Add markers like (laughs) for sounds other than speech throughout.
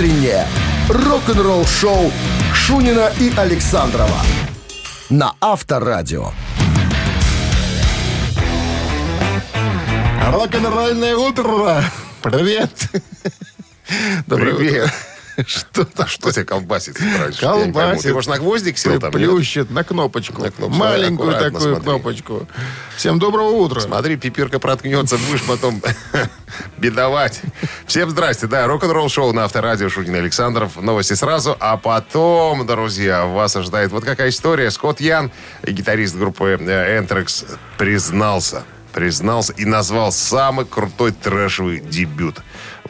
утреннее рок-н-ролл-шоу Шунина и Александрова на Авторадио. Рок-н-ролльное утро! Привет! Доброе Привет! утро. (laughs) Что там? Что тебя колбасит? Что-то. Колбасит. Ты, может, на гвоздик сел там? Плющит на кнопочку. Маленькую такую кнопочку. Всем доброго утра. Смотри, пипирка проткнется, будешь потом (laughs) бедовать. Всем здрасте, да, рок-н-ролл шоу на Авторадио Шунин Александров. Новости сразу, а потом, друзья, вас ожидает вот какая история. Скотт Ян, гитарист группы э, Anthrax, признался, признался и назвал самый крутой трэшевый дебют.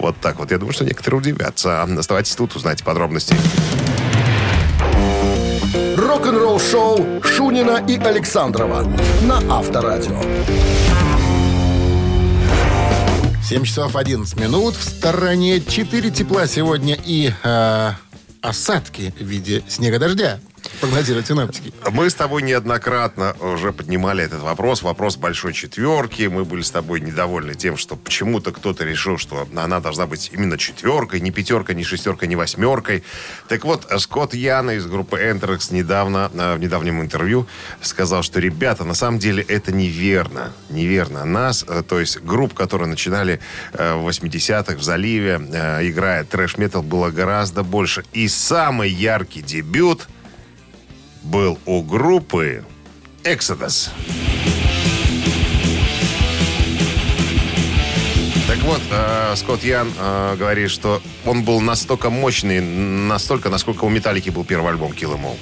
Вот так вот. Я думаю, что некоторые удивятся. Оставайтесь тут, узнаете подробности. Рок-н-ролл-шоу Шунина и Александрова на Авторадио. 7 часов 11 минут. В стороне 4 тепла сегодня и э, осадки в виде снега-дождя. Прогнозируют синаптики. Мы с тобой неоднократно уже поднимали этот вопрос, вопрос большой четверки. Мы были с тобой недовольны тем, что почему-то кто-то решил, что она должна быть именно четверкой, не пятеркой, не шестеркой, не восьмеркой. Так вот, Скотт Яна из группы Anthrax недавно, э, в недавнем интервью сказал, что, ребята, на самом деле это неверно. Неверно. Нас, э, то есть групп, которые начинали э, в 80-х в заливе, играя трэш-метал, было гораздо больше. И самый яркий дебют был у группы Exodus. Так вот, э, Скотт Ян э, говорит, что он был настолько мощный, настолько, насколько у Металлики был первый альбом Kill Em All.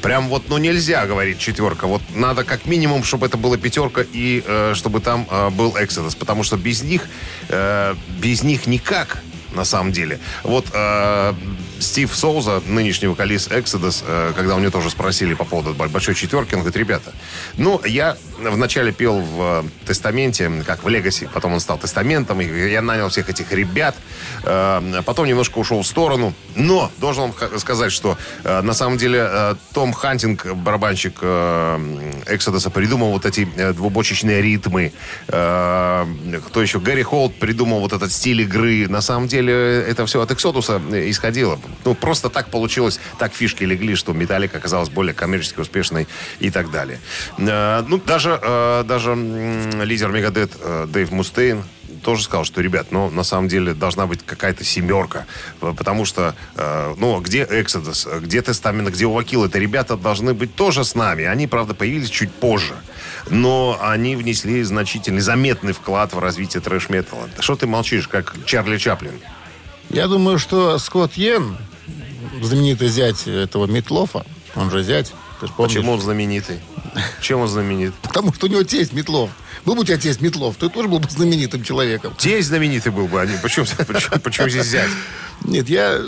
Прям вот, ну нельзя, говорить четверка. Вот надо как минимум, чтобы это была пятерка и э, чтобы там э, был Exodus. Потому что без них, э, без них никак на самом деле. Вот э, Стив Соуза, нынешний вокалист Exodus, э, когда у него тоже спросили по поводу большой четверки, он говорит, ребята, ну, я вначале пел в э, Тестаменте, как в Легаси, потом он стал Тестаментом, и я нанял всех этих ребят, э, потом немножко ушел в сторону, но должен вам сказать, что на самом деле Том Хантинг, барабанщик э, Exodus, придумал вот эти двубочечные ритмы, кто еще? Гэри Холт придумал вот этот стиль игры. На самом деле это все от Эксодуса исходило. Ну, просто так получилось, так фишки легли, что Металлика оказалась более коммерчески успешной и так далее. Э, Ну, даже, э, даже лидер Megadeth э, Дэйв Мустейн тоже сказал, что, ребят, ну, на самом деле должна быть какая-то семерка, потому что, ну, где Exodus, где Тестамент, где Увакил, это ребята должны быть тоже с нами. Они, правда, появились чуть позже, но они внесли значительный, заметный вклад в развитие трэш-металла. Что ты молчишь, как Чарли Чаплин? Я думаю, что Скотт Йен, знаменитый зять этого Метлофа, он же зять, ты ж помнишь? Почему он знаменитый? Чем он знаменит? Потому что у него тесть Метлов. Был бы у тебя тесть Метлов, ты тоже был бы знаменитым человеком. Тесть знаменитый был бы, а не почему, (laughs) почему, почему здесь зять? Нет, я...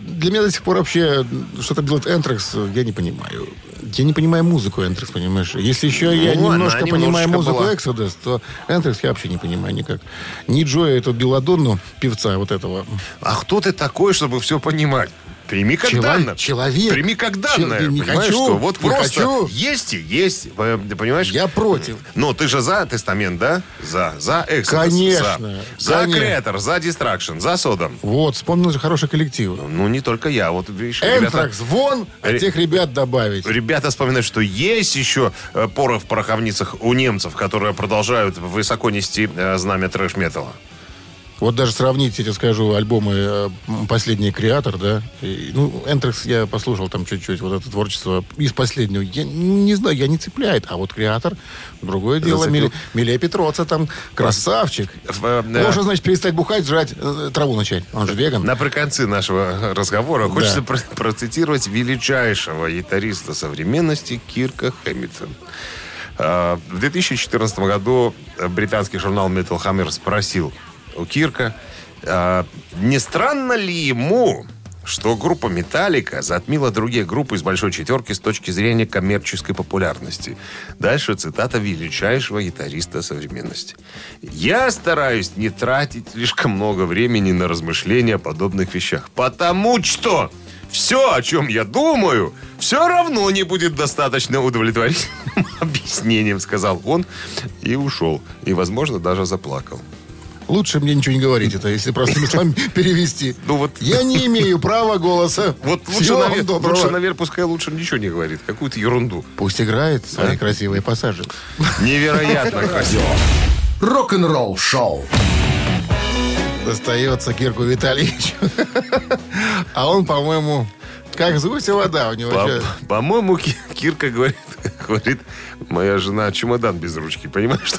Для меня до сих пор вообще что-то делает Энтрекс, я не понимаю. Я не понимаю музыку Энтрекс, понимаешь? Если еще я Ну, она немножко понимаю музыку была. Exodus, то Энтрекс я вообще не понимаю никак. Ни Джоя, эту Беладонну, певца вот этого. А кто ты такой, чтобы все понимать? Прими как Чело- данное. человек. Прими как данное. Чел- не понимаешь, хочу, что? Вот не просто хочу. есть и есть. Ты понимаешь? Я против. Ну, ты же за тестамент, да? За. За Exodus. Конечно, За, за. Creator, за Distraction, за Содом. Вот, вспомнил же хороший коллектив. Ну, не только я. Вот, видишь, ребята, Энтракс вон, а тех ребят добавить. ребята вспоминают, что есть еще э, порох в пороховницах у немцев, которые продолжают высоко нести э, знамя трэш-металла. Вот даже сравнить, я тебе скажу, альбомы э, «Последний креатор», да. И, ну, Энтракс я послушал там чуть-чуть, вот это творчество из последнего. Я не знаю, я не цепляет. А вот креатор, другое дело. Зацепил. Миле, Миле Петроца там, красавчик. В, э, э, Можно, значит, перестать бухать, жрать, траву начать. Он же веган. Наприконцы нашего разговора хочется Да. про- процитировать величайшего гитариста современности Кирка Хэмилтон. А, В 2014 году британский журнал Metal Hammer спросил у Кирка, а, не странно ли ему, что группа «Металлика» затмила другие группы из «Большой четверки» с точки зрения коммерческой популярности. Дальше цитата величайшего гитариста современности. «Я стараюсь не тратить слишком много времени на размышления о подобных вещах, потому что все, о чем я думаю, все равно не будет достаточно удовлетворительным (laughs) объяснением», сказал он и ушел. И, возможно, даже заплакал. Лучше мне ничего не говорить это, если простыми словами (laughs) перевести. Ну вот- Я не имею права голоса. Вот лучше, навер- лучше, наверное, пускай лучше ничего не говорит. Какую-то ерунду. Пусть играет свои красивые пассажи. Невероятно (laughs) красиво. Рок-н-ролл шоу. Достается Кирку Витальевичу. (laughs) А он, по-моему, как гуся вода у него. По-. По-моему, Ки- Кирка говорит, говорит, моя жена чемодан без ручки, понимаешь?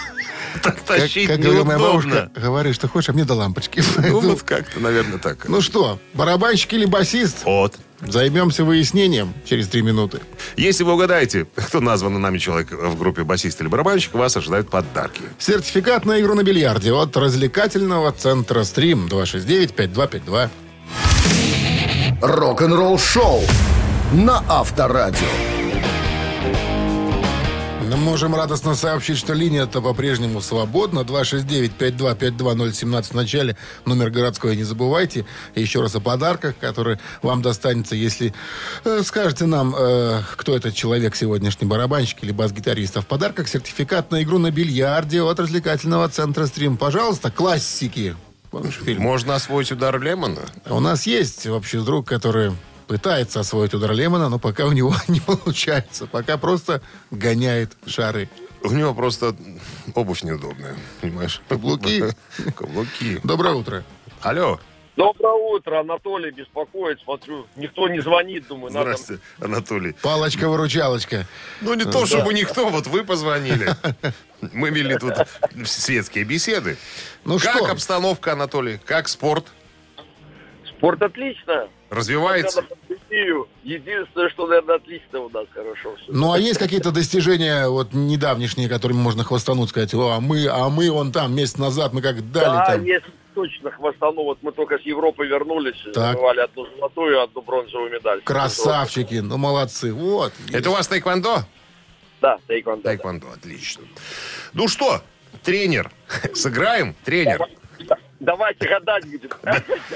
(laughs) Так Как, тащить как говорила моя бабушка, говори, что хочешь, а мне до лампочки. Ну, вот как-то, наверное, так. Ну что, барабанщик или басист? Вот. Займемся выяснением через три минуты. Если вы угадаете, кто назван нами человек в группе басист или барабанщик, вас ожидают подарки. Сертификат на игру на бильярде от развлекательного центра «Стрим» 269-5252. Рок-н-ролл шоу на Авторадио. Можем радостно сообщить, что линия-то по-прежнему свободна. 269-5252-017 в начале. Номер городской не забывайте. И еще раз о подарках, которые вам достанется, если э, скажете нам, э, кто этот человек, сегодняшний барабанщик или бас-гитарист. А в подарках сертификат на игру на бильярде от развлекательного центра «Стрим». Пожалуйста, классики. Помнишь фильм? Можно освоить удар Лемона? У нас есть общий друг, который пытается освоить удар Лемона, но пока у него (laughs) не получается. Пока просто гоняет шары. У него просто обувь неудобная, понимаешь? Каблуки? (laughs) Каблуки. Доброе утро. Алло. Доброе утро, Анатолий беспокоит, смотрю, никто не звонит, думаю, надо... Здравствуйте, Анатолий. Палочка-выручалочка. Ну, не то, чтобы никто, вот вы позвонили. (laughs) Мы вели тут светские беседы. Ну как что? обстановка, Анатолий? Как спорт? Спорт отлично. Развивается? Несмотря пандемию, Единственное, что, наверное, отлично у нас хорошо все. Ну, а есть какие-то достижения вот недавнешние, которыми можно хвастануть, сказать, о, а мы, а мы вон там месяц назад, мы как дали да, там. есть точно хвостану. Вот мы только с Европы вернулись, Так. завоевали одну золотую, одну бронзовую медаль. Красавчики, ну молодцы. Вот. Это у вас тайквандо? Да, тайквандо. Тайквандо, отлично. Ну что, тренер, (laughs) сыграем? Тренер. Давайте гадать будем.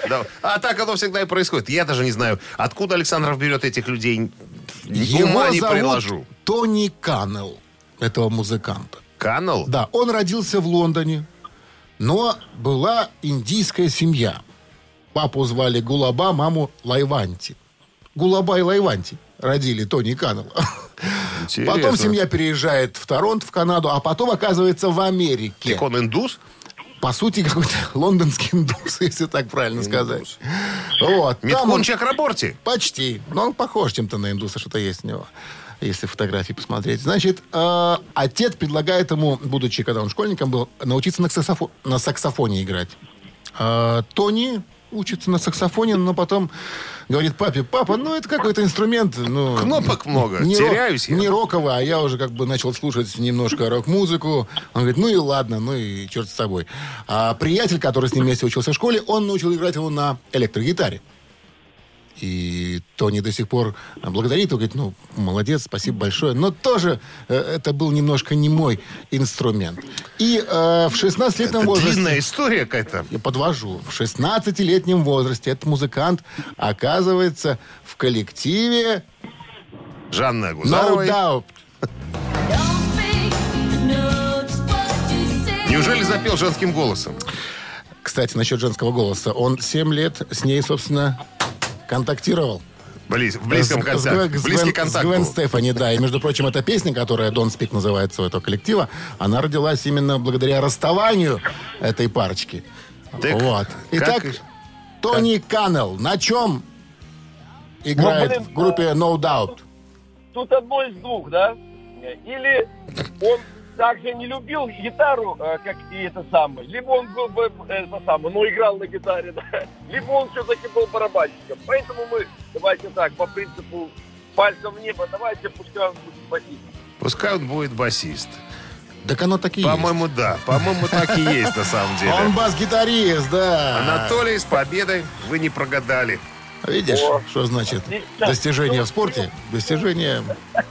Да. А так оно всегда и происходит. Я даже не знаю, откуда Александров берет этих людей. Его Ума не зовут приложу. Тони Каннелл, этого музыканта. Канал? Да, он родился в Лондоне, но была индийская семья. Папу звали Гулаба, маму Лайванти. Гулаба и Лайванти родили Тони Каннелла. Интересно. Потом семья переезжает в Торонто, в Канаду, а потом оказывается в Америке. Так он индус? По сути, какой-то (laughs) лондонский индус, (laughs) если так правильно сказать. Вот. Он- Чакраборти? Почти. Но он похож чем-то на индуса, что-то есть у него. Если фотографии посмотреть. Значит, э, отец предлагает ему, будучи, когда он школьником был, научиться на, саксофо- на саксофоне играть. Э, Тони учится на саксофоне, но потом говорит папе, папа, ну это какой-то инструмент. Ну, Кнопок много. не Теряюсь рок- я. Не роковый, а я уже как бы начал слушать немножко рок-музыку. Он говорит, ну и ладно, ну и черт с тобой. А приятель, который с ним вместе учился в школе, он научил играть его на электрогитаре. И Тони до сих пор благодарит его, говорит, ну, молодец, спасибо большое. Но тоже э, это был немножко не мой инструмент. И э, в 16-летнем Это возрасте... длинная история какая-то. Я подвожу. В 16-летнем возрасте этот музыкант оказывается в коллективе Жанна No Агузаровой. Doubt. Неужели запел женским голосом? Кстати, насчет женского голоса. Он 7 лет с ней, собственно, контактировал. Близ- в близком С- с контакте. Гвен- с Близкий Гвен- контакт С Гвен. Стефани, да. И, между прочим, эта песня, которая Don't Speak называется у этого коллектива, она родилась именно благодаря расставанию этой парочки. Так, вот. Итак, как- Тони Каннелл на чем играет блин, в группе No Doubt? Тут одно из двух, да? Или он также не любил гитару, э, как и это самое, либо он был бы э, это самое, но играл на гитаре, (laughs) да, либо он все-таки был барабанщиком. Поэтому мы, давайте так, по принципу пальцем в небо, давайте пускай он будет басист. Пускай он будет басист. Так оно так и есть. По-моему, да. По-моему, так и есть на самом (laughs) деле. Он бас-гитарист, да. Анатолий, с победой. Вы не прогадали. Видишь, О. что значит Отлично. достижение в спорте, достижение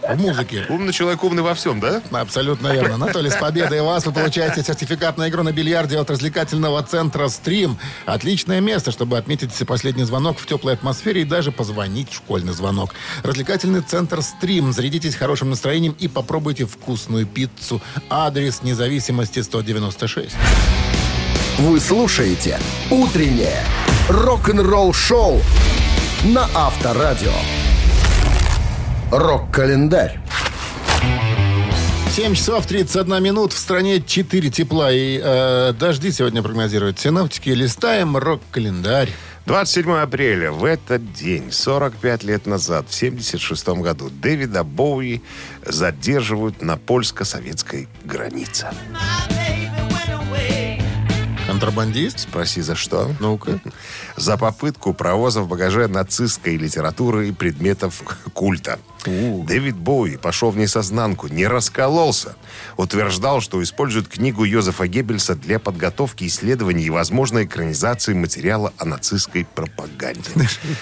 в музыке. Умный человек умный во всем, да? Абсолютно верно. Анатолий, с победой вас! Вы получаете сертификат на игру на бильярде от развлекательного центра «Стрим». Отличное место, чтобы отметить последний звонок в теплой атмосфере и даже позвонить в школьный звонок. Развлекательный центр «Стрим». Зарядитесь хорошим настроением и попробуйте вкусную пиццу. Адрес независимости 196. Вы слушаете «Утреннее рок-н-ролл-шоу» на Авторадио. Рок-календарь. 7 часов 31 минут. В стране 4 тепла и э, дожди сегодня прогнозируют синоптики. Листаем рок-календарь. 27 апреля. В этот день, 45 лет назад, в 76 году, Дэвида Боуи задерживают на польско-советской границе. Контрабандист? Спроси, за что? Ну-ка. (laughs) За попытку провоза в багаже нацистской литературы и предметов культа. Дэвид Боуи пошел в несознанку, не раскололся. Утверждал, что использует книгу Йозефа Геббельса для подготовки исследований и возможной экранизации материала о нацистской пропаганде.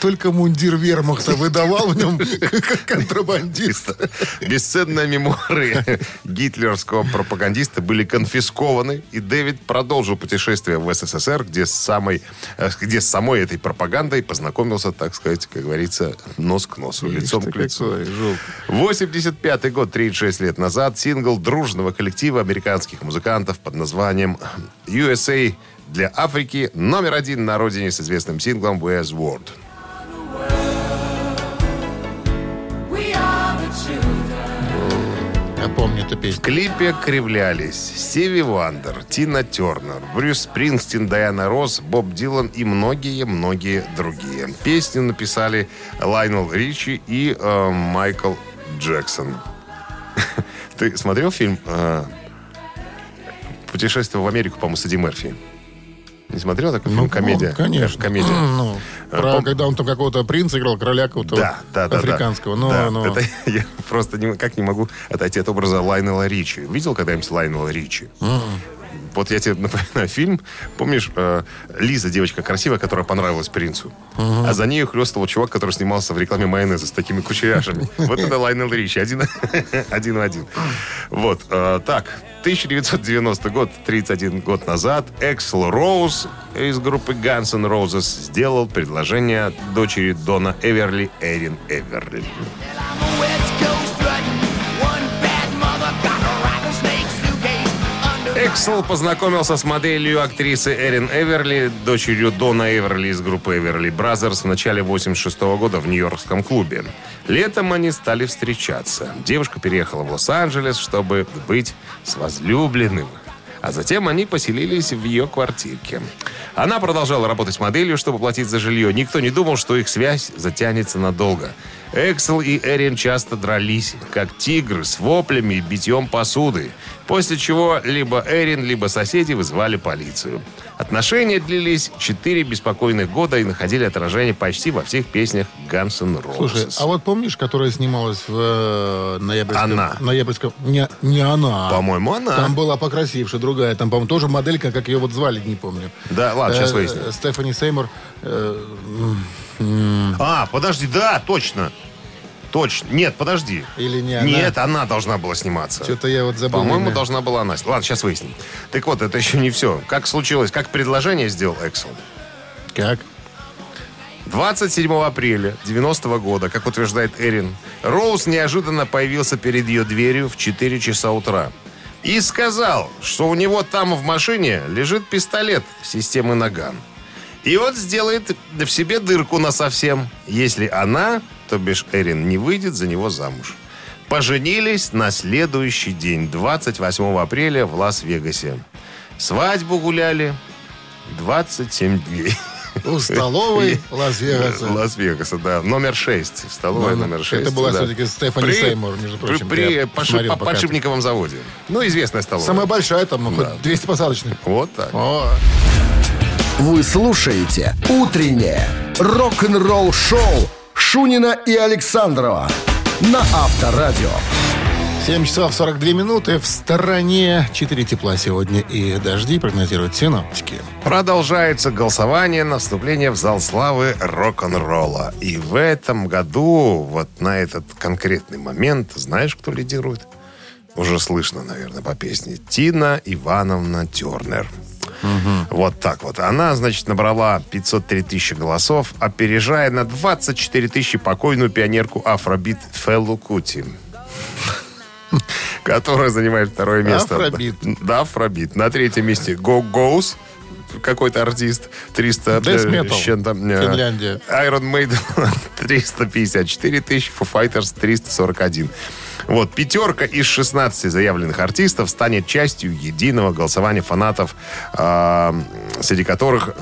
Только мундир вермахта выдавал в нем (laughs) контрабандиста. Бесценные мемуары гитлерского пропагандиста были конфискованы, и Дэвид продолжил путешествие в СССР, где с, самой, э, где с самой этой пропагандой познакомился, так сказать, как говорится, нос к носу, лицом к лицу. Какой жук. 85 год, 36 лет назад, сингл дружного коллектива американских музыкантов под названием USA для Африки номер один на родине с известным синглом Where's World. Помню эту В песню. клипе кривлялись Стиви Уандер, Тина Тернер, Брюс Спрингстин, Дайана Росс, Боб Дилан и многие-многие другие. Песню написали Лайнел Ричи и э, Майкл Джексон. (laughs) Ты смотрел фильм э, «Путешествие в Америку», по-моему, с Эдди Мерфи? Не смотрел такой фильм? Комедия. Ну, конечно. Комедия. Ну, про, пом- когда он там какого-то принца играл, короля какого-то Да, да, да. африканского. Да, Ну, да. ну. Это (laughs) я просто никак не могу отойти от образа Лайнела Ричи. Видел когда-нибудь Лайнела Ричи? Вот я тебе (laughs) напоминаю фильм. Помнишь, э, Лиза, девочка красивая, которая понравилась принцу? А за ней хлестал чувак, который снимался в рекламе майонеза с такими кучеряшами. (laughs) Вот это Лайнел Ричи. Один, (laughs) один в один. Вот. э, Так, 1990 год, 31 год назад, Эксел Роуз из группы Guns N' Roses сделал предложение дочери Дона Эверли, Эрин Эверли. Эксел познакомился с моделью актрисой Эрин Эверли, дочерью Дона Эверли из группы Everly Brothers в начале 86 года в Нью-Йоркском клубе. Летом они стали встречаться. Девушка переехала в Лос-Анджелес, чтобы быть с возлюбленным. А затем они поселились в ее квартирке. Она продолжала работать моделью, чтобы платить за жилье. Никто не думал, что их связь затянется надолго. Эксел и Эрин часто дрались, как тигры, с воплями и битьем посуды. После чего либо Эрин, либо соседи вызывали полицию. Отношения длились 4 беспокойных года и находили отражение почти во всех песнях Guns N' Roses. Слушай, а вот помнишь, которая снималась в э, ноябрьском... Она. ноябрьском... Не, не она. По-моему, она. Там была покрасившая, другая. Там, по-моему, тоже моделька, как ее вот звали, не помню. Да, ладно, сейчас Э, выясним. Стефани Сеймур. э, А, подожди, да, точно. Точно. Нет, подожди. Или не она? Нет, она должна была сниматься. Что-то я вот забыл. По-моему, имя. должна была она. Ладно, сейчас выясним. Так вот, это еще не все. Как случилось, как предложение сделал Эксел? Как? 27 апреля 90 года, как утверждает Эрин, Роуз неожиданно появился перед ее дверью в 4 часа утра. И сказал, что у него там в машине лежит пистолет системы Наган. И вот сделает в себе дырку на совсем, если она, то бишь Эрин, не выйдет за него замуж. Поженились на следующий день, 28 апреля в Лас-Вегасе. Свадьбу гуляли 27 дней. У столовой (laughs) Лас-Вегаса. Лас-Вегаса, да. Номер 6. В столовой Ну, номер 6. это была да. все-таки Стефани При- Сеймур, между прочим. при по- подшипниковом заводе. Ну, известная столовая. Самая большая, там, ну, хоть 200 посадочных. Вот так. О, Вы слушаете «Утреннее рок-н-ролл-шоу» Шунина и Александрова на Авторадио. 7 часов 42 минуты. В стороне 4 тепла сегодня и дожди прогнозируют синоптики. Продолжается голосование на вступление в зал славы рок-н-ролла. И в этом году, вот на этот конкретный момент, знаешь, кто лидирует? Уже слышно, наверное, по песне. Тина Ивановна Тернер. Вот так вот. Она, значит, набрала 503 тысячи голосов, опережая на 24 тысячи покойную пионерку Афробит Феллу Кути. (laughs) Которая занимает второе место. Афробит. Да, Афробит. На третьем месте Go Goes. какой-то артист 300 Death э, Metal. с чем-то, э, Финляндия. Iron Maiden (laughs) 354 тысячи, Foo Fighters 341. Вот, пятерка из 16 заявленных артистов станет частью единого голосования фанатов, э, среди которых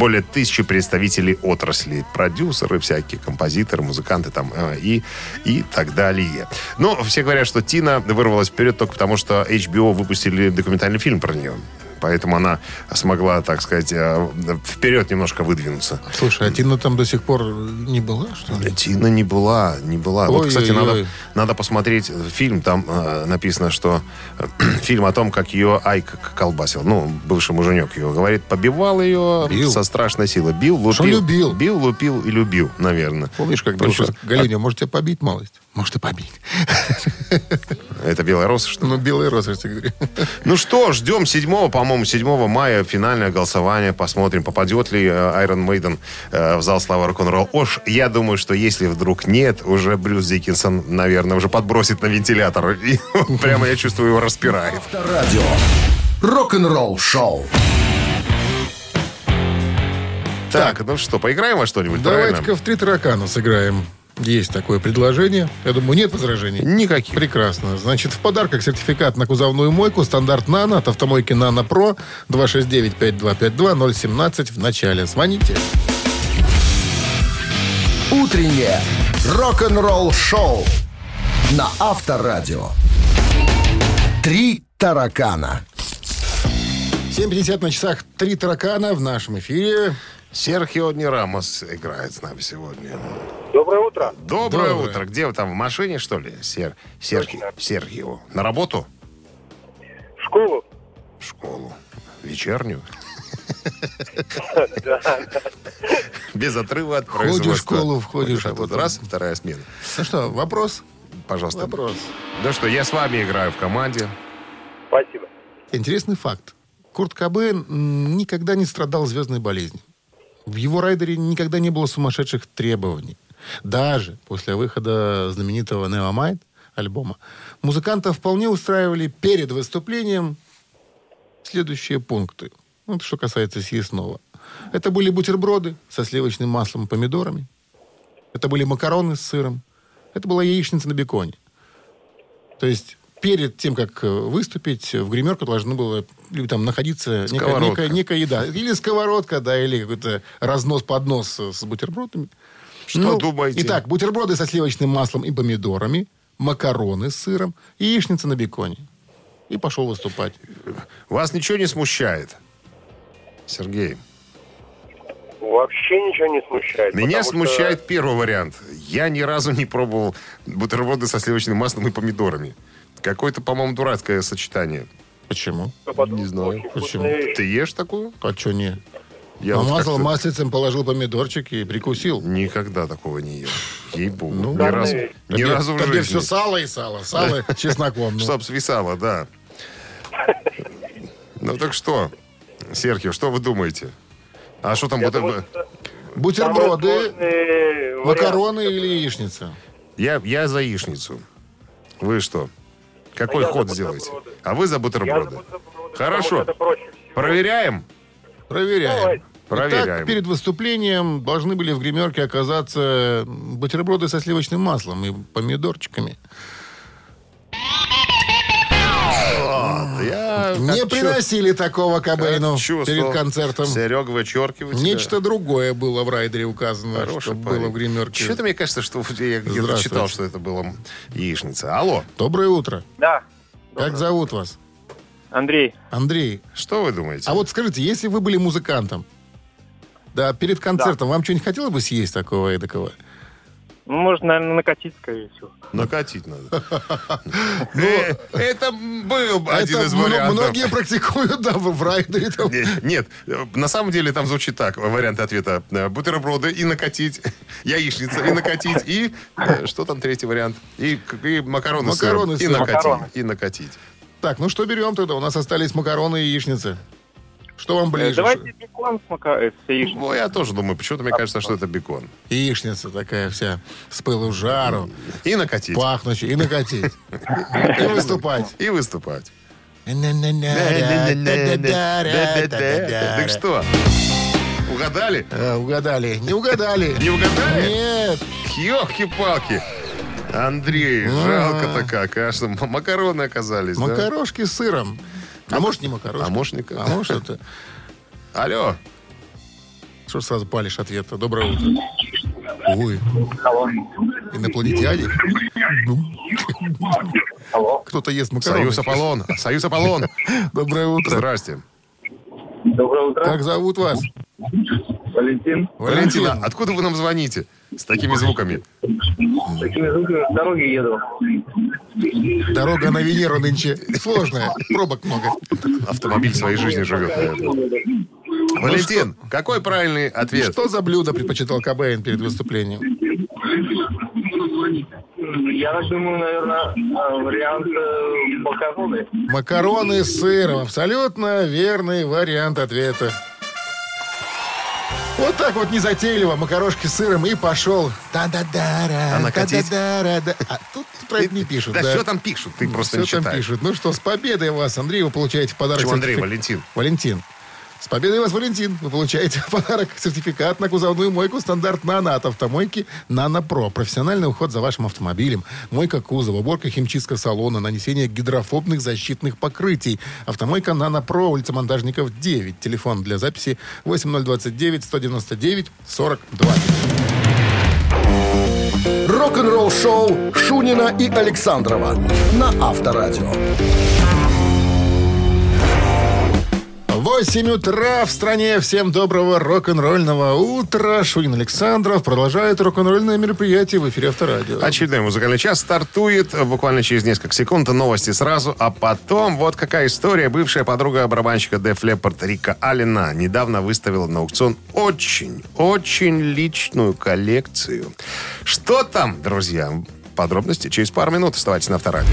более тысячи представителей отрасли. Продюсеры всякие, композиторы, музыканты там э, и, и так далее. Но все говорят, что Тина вырвалась вперед только потому, что HBO выпустили документальный фильм про нее. Поэтому она смогла, так сказать, э, вперед немножко выдвинуться. Слушай, а Тина там до сих пор не была, что ли? Тина не была, не была. вот, кстати, Ой-ой-ой. надо, надо посмотреть фильм. Там э, написано, что э, (clears throat) фильм о том, как ее Айк колбасил. Ну, бывший муженек ее, говорит, побивал ее Бил. со страшной силой. Бил, лупил. Что любил? Бил, лупил и любил, наверное. Помнишь, как Потому девушка, что- Галиня, может тебя побить малость? Может и побить. Это белая роза, что ли? Ну, белая роза, я тебе говорю. Ну что, ждем 7, по-моему, 7 мая финальное голосование. Посмотрим, попадет ли э, Iron Maiden э, в зал славы рок-н-ролл. Уж я думаю, что если вдруг нет, уже Брюс Диккенсон, наверное, уже подбросит на вентилятор. И прямо я чувствую, его распирает. Авторадио. Рок-н-ролл шоу. Так, ну что, поиграем во что-нибудь, Давайте-ка в три таракана сыграем. Есть такое предложение. Я думаю, нет возражений. Никаких. Прекрасно. Значит, в подарках сертификат на кузовную мойку стандарт «Нано» от автомойки «Нано Про» 269-5252-017 в начале. Звоните. Утреннее рок-н-ролл шоу на Авторадио. Три таракана. 7.50 на часах «Три таракана» в нашем эфире. Серхио Дни Рамос играет с нами сегодня. Доброе утро. Доброе, Доброе. утро. Где вы там, в машине, что ли? Сер... Серхи... Сергио. На работу? В школу. В школу. Вечернюю? Без отрыва от Ходишь в производства. школу, входишь, а потом- раз, вторая смена. Ну что, вопрос? Пожалуйста. Вопрос. Да что, я с вами играю в команде. Спасибо. Интересный факт. Курт Кобейн никогда не страдал звездной болезнью. В его райдере никогда не было сумасшедших требований. Даже после выхода знаменитого Nevermind альбома музыкантов вполне устраивали перед выступлением следующие пункты. Ну, Это что касается съестного. Это были бутерброды со сливочным маслом и помидорами. Это были макароны с сыром. Это была яичница на беконе. То есть перед тем, как э, выступить, в гримерку должно было либо там находиться некая, некая, некая еда. Или сковородка, да, или какой-то разнос-поднос с с бутербродами. Что думаете? Итак, бутерброды со сливочным маслом и помидорами, макароны с сыром, яичница на беконе. И пошел выступать. Вас ничего не смущает? Сергей. Вообще ничего не смущает. Меня потому что- смущает первый вариант. Я ни разу не пробовал бутерброды со сливочным маслом и помидорами. Какое-то, по-моему, дурацкое сочетание. Почему? Не знаю. Почему? Ты ешь такую? А что не? Я вот Намазал как-то маслицем, положил помидорчик и прикусил. Никогда такого не ел. Ей-богу. Ну, ни да, разу, ну, ни Тебе- разу в тебе жизни. все сало и сало. Сало (laughs) чесноком. ну. Чтоб свисало, да. Ну так что, Серхио, что вы думаете? А что там Бутерброды, вариант. макароны или яичница? Я, я за яичницу. Вы что? Какой А я ход сделаете? А вы за Я бутерброды? за бутерброды, Хорошо. Проверяем? Проверяем. Давай. Проверяем. Итак, перед выступлением должны были в гримерке оказаться бутерброды со сливочным маслом и помидорчиками. Я Не как приносили такого Кобейну чувствовал. перед концертом. Серега, вычеркивайте. Нечто другое было в райдере указано, Хороший что парень. было в гримерке. Что-то мне кажется, что я где-то читал, что это было яичница. Алло, Доброе утро. Да, Как зовут вас? Андрей. Андрей. что вы думаете? А вот скажите, если вы были музыкантом, да, перед концертом, вам что-нибудь хотелось бы съесть такого и такого? Ну, можно, наверное, накатить, скорее всего. Накатить надо. (laughs) Э, Это был один из вариантов. многие практикуют, да, в райдере. Нет, на самом деле там звучит так, вариант ответа. Э, Бутерброды и накатить, (laughs) яичница и накатить, и э, что там третий вариант? И, макароны, с сыром, и накатить. И накатить. Так, ну что берем тогда? У нас остались макароны и яичницы. Что вам Э, ближе? Давайте бекон с, мака... э, с яичницей. Ну, я тоже думаю, почему-то мне кажется, что это бекон. Яичница такая вся с пылу жару, И накатить. пахнущая, и накатить. И выступать. И выступать. Так что? Угадали? Угадали. Не угадали. Не угадали? Нет. Ёлки-палки. Андрей, жалко-то как, а что, макароны оказались? Макарошки с сыром. А может, не макарошки. А может, не- А может, это... Алло, Что сразу палишь ответа? Доброе утро. Ой. Инопланетяне? Ну. Кто-то ест макароны. Союз Аполлон, Союз Аполлон. Доброе утро. Здрасте. Доброе утро. Как зовут вас? Валентин. Валентина, откуда вы нам звоните с такими звуками? Такими звуками с дороги еду. Дорога на Венеру нынче сложная. Пробок много. Автомобиль своей жизни живет, наверное. Валентин, какой правильный ответ? Что за блюдо предпочитал Кобейн перед выступлением? Я думаю, наверное, э, вариант э, макароны. Макароны с сыром. Абсолютно верный вариант ответа. Вот так вот незатейливо, макарошки с сыром и пошел. Та-да-да-ра, А накатить? та-да-да-ра-да. А тут про это не пишут. Да, что там пишут, ты просто не Все там читаешь. пишут. Ну что, с победой вас, Андрей, вы получаете в подарок... Почему Андрей, Валентин? Валентин. С победой вас, Валентин! Вы получаете подарок сертификат на кузовную мойку стандарт «Нано» от автомойки «Нано Про». Профессиональный уход за вашим автомобилем. Мойка кузова, уборка химчистка салона, нанесение гидрофобных защитных покрытий. Автомойка «Нано Про», улица Монтажников, 9. Телефон для записи 8029 199 40 20. Рок-н-ролл шоу Шунина и Александрова на Авторадио. 8 утра в стране. Всем доброго рок-н-ролльного утра. Шунин Александров продолжает рок-н-ролльное мероприятие в эфире Авторадио. Очередной музыкальный час стартует буквально через несколько секунд. Новости сразу, а потом вот какая история. Бывшая подруга барабанщика Деф Леппорт Рика Алина недавно выставила на аукцион очень, очень личную коллекцию. Что там, друзья? Подробности через пару минут. Оставайтесь на Авторадио.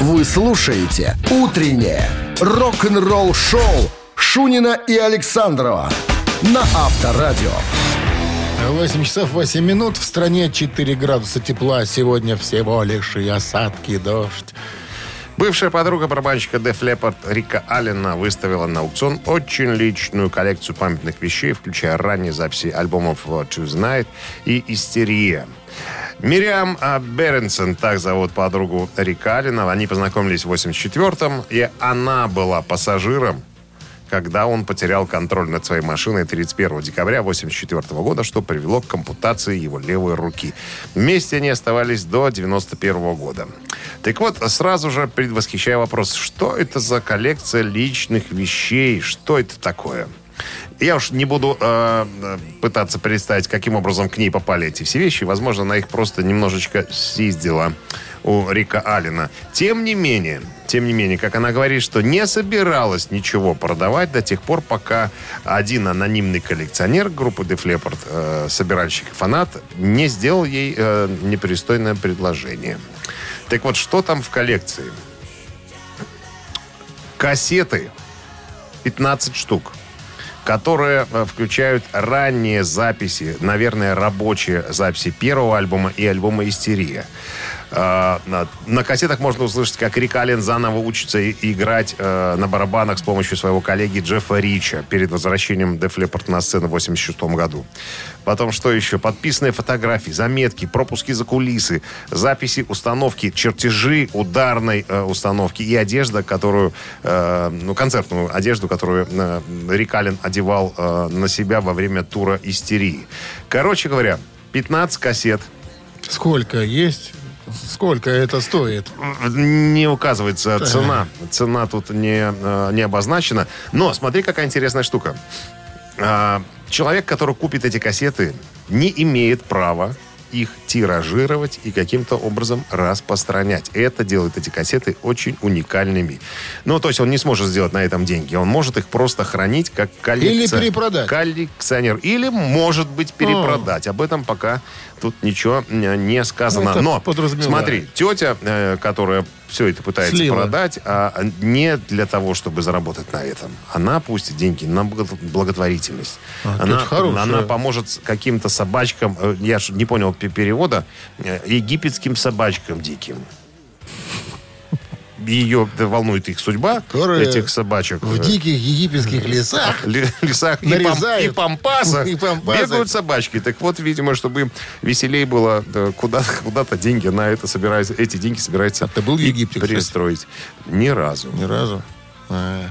Вы слушаете «Утреннее рок-н-ролл-шоу» Шунина и Александрова на Авторадио. 8 часов 8 минут. В стране 4 градуса тепла. Сегодня всего лишь и осадки, и дождь. Бывшая подруга барабанщика Деф Леппорт Рика Аллена выставила на аукцион очень личную коллекцию памятных вещей, включая ранние записи альбомов «Choose Night» и «Истерия». Мириам а, Беренсон, так зовут подругу Рика Аллена. Они познакомились в 84-м, и она была пассажиром когда он потерял контроль над своей машиной 31 декабря 1984 года, что привело к ампутации его левой руки. Вместе они оставались до 91 года. Так вот, сразу же предвосхищая вопрос, что это за коллекция личных вещей, что это такое? Я уж не буду э, э, пытаться представить, каким образом к ней попали эти все вещи. Возможно, она их просто немножечко съездила у Рика Аллена. Тем не менее, тем не менее, как она говорит, что не собиралась ничего продавать до тех пор, пока один анонимный коллекционер группы Def Leppard, э, собиральщик и фанат, не сделал ей э, непристойное предложение. Так вот, что там в коллекции? Кассеты 15 штук которые э, включают ранние записи, наверное, рабочие записи первого альбома и альбома «Истерия». Э, На, кассетах можно услышать, как Рик заново учится играть э, на барабанах с помощью своего коллеги Джеффа Рича перед возвращением Деф Леппорт на сцену в 86 году. Потом что еще? Подписанные фотографии, заметки, пропуски за кулисы, записи установки, чертежи ударной э, установки и одежда, которую, э, ну, концертную одежду, которую э, Рик Аллен одевал э, на себя во время тура «Истерии». Короче говоря, 15 кассет, Сколько есть? Сколько это стоит? Не указывается цена. Цена тут не, э, не обозначена. Но смотри, какая интересная штука. А, Человек, который купит эти кассеты, не имеет права их тиражировать и каким-то образом распространять. Это делает эти кассеты очень уникальными. Ну, то есть он не сможет сделать на этом деньги. Он может их просто хранить как коллекция. Или перепродать. Коллекционер. Или, может быть, перепродать. Об этом пока тут ничего не сказано. Это Но, смотри, тетя, э, которая все это пытается Слила. продать, а не для того, чтобы заработать на этом. Она пустит деньги на благо- благотворительность. А, она, она поможет каким-то собачкам, э, я не понял пе- перевода, э, египетским собачкам диким. Ее волнует их судьба, Которые этих собачек. В диких египетских лесах лесах и, пам- и пампасах (laughs) И пампасы. бегают собачки. Так вот, видимо, чтобы им веселее было, да, куда, (laughs) куда-то деньги на это собираются, эти деньги собираются А ты был в Египте, кстати? пристроить. Ни разу. ни разу. А,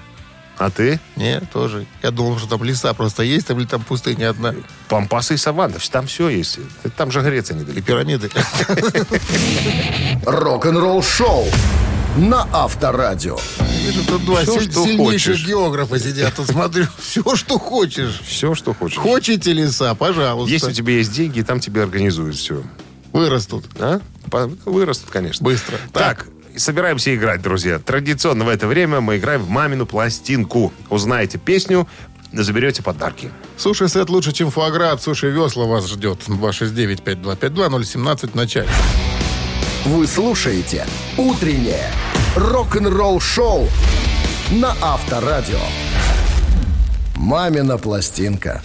А ты? нет, тоже. Я думал, что там леса просто есть, там, или там пустыня одна. Пампасы и саванна, там все есть. Там же Греция И недалеко. пирамиды. (laughs) Рок-н-ролл шоу на Авторадио. Вижу, тут два силь- что сильнейших хочешь. географа сидят. Тут смотрю, (laughs) все, что хочешь. Все, что хочешь. Хотите леса, пожалуйста. Если у тебя есть деньги, там тебе организуют все. Вырастут. А? Вырастут, конечно. Быстро. Так, собираемся играть, друзья. Традиционно в это время мы играем в мамину пластинку. Узнаете песню, заберете подарки. Суши-сет лучше, чем фуагра. От Суши Весла вас ждет. 269-5252-017 в начале. Вы слушаете «Утреннее рок-н-ролл-шоу» на Авторадио. «Мамина пластинка».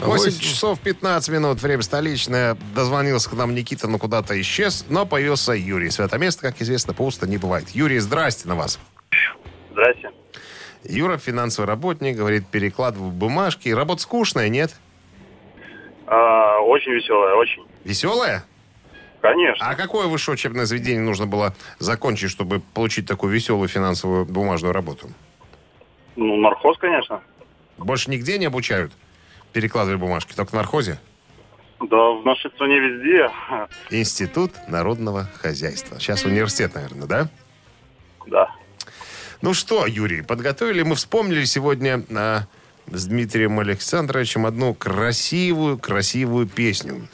8 Восемь. часов 15 минут, время столичное. Дозвонился к нам Никита, но куда-то исчез. Но появился Юрий. Свято место, как известно, пусто не бывает. Юрий, здрасте на вас. Здрасте. Юра, финансовый работник, говорит, перекладываю бумажки. Работа скучная, нет? А, очень веселая, очень. Веселая? Конечно. А какое высшее учебное заведение нужно было закончить, чтобы получить такую веселую финансовую бумажную работу? Ну, нархоз, конечно. Больше нигде не обучают перекладывать бумажки, только в нархозе? Да, в нашей стране везде. (laughs) Институт народного хозяйства. Сейчас университет, наверное, да? Да. Ну что, Юрий, подготовили, мы вспомнили сегодня а, с Дмитрием Александровичем одну красивую, красивую песню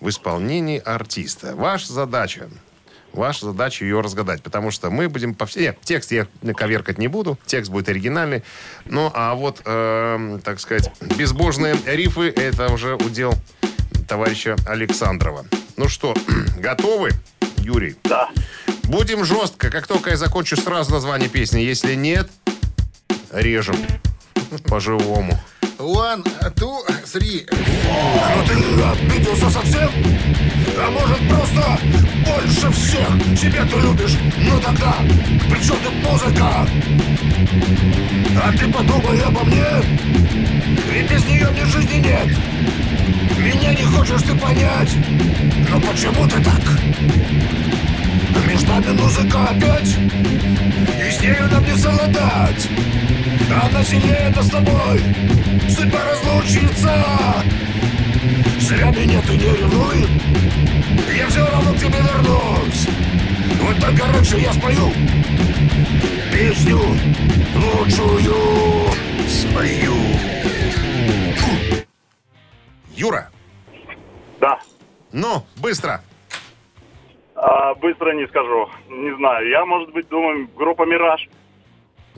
в исполнении артиста. Ваша задача, ваша задача ее разгадать, потому что мы будем по всей... Нет, текст я коверкать не буду, текст будет оригинальный. Ну, а вот, эм, так сказать, безбожные рифы, это уже удел товарища Александрова. Ну что, (clears throat) готовы, Юрий? Да. Будем жестко. Как только я закончу, сразу название песни. Если нет, режем. По-живому. One, two, three. Но ты обиделся совсем? А может просто больше всех себя ты любишь? Ну тогда при чем тут музыка? А ты подумай обо мне Ведь без нее мне жизни нет Меня не хочешь ты понять Но почему ты так? Между нами музыка опять И с нею нам не совладать Она сильнее нас с тобой Судьба разлучится Зря меня ты не ревнуй Я все равно к тебе вернусь Вот только раньше я спою Песню лучшую свою Юра, Да. ну, быстро. А, быстро не скажу. Не знаю. Я, может быть, думаю, группа «Мираж».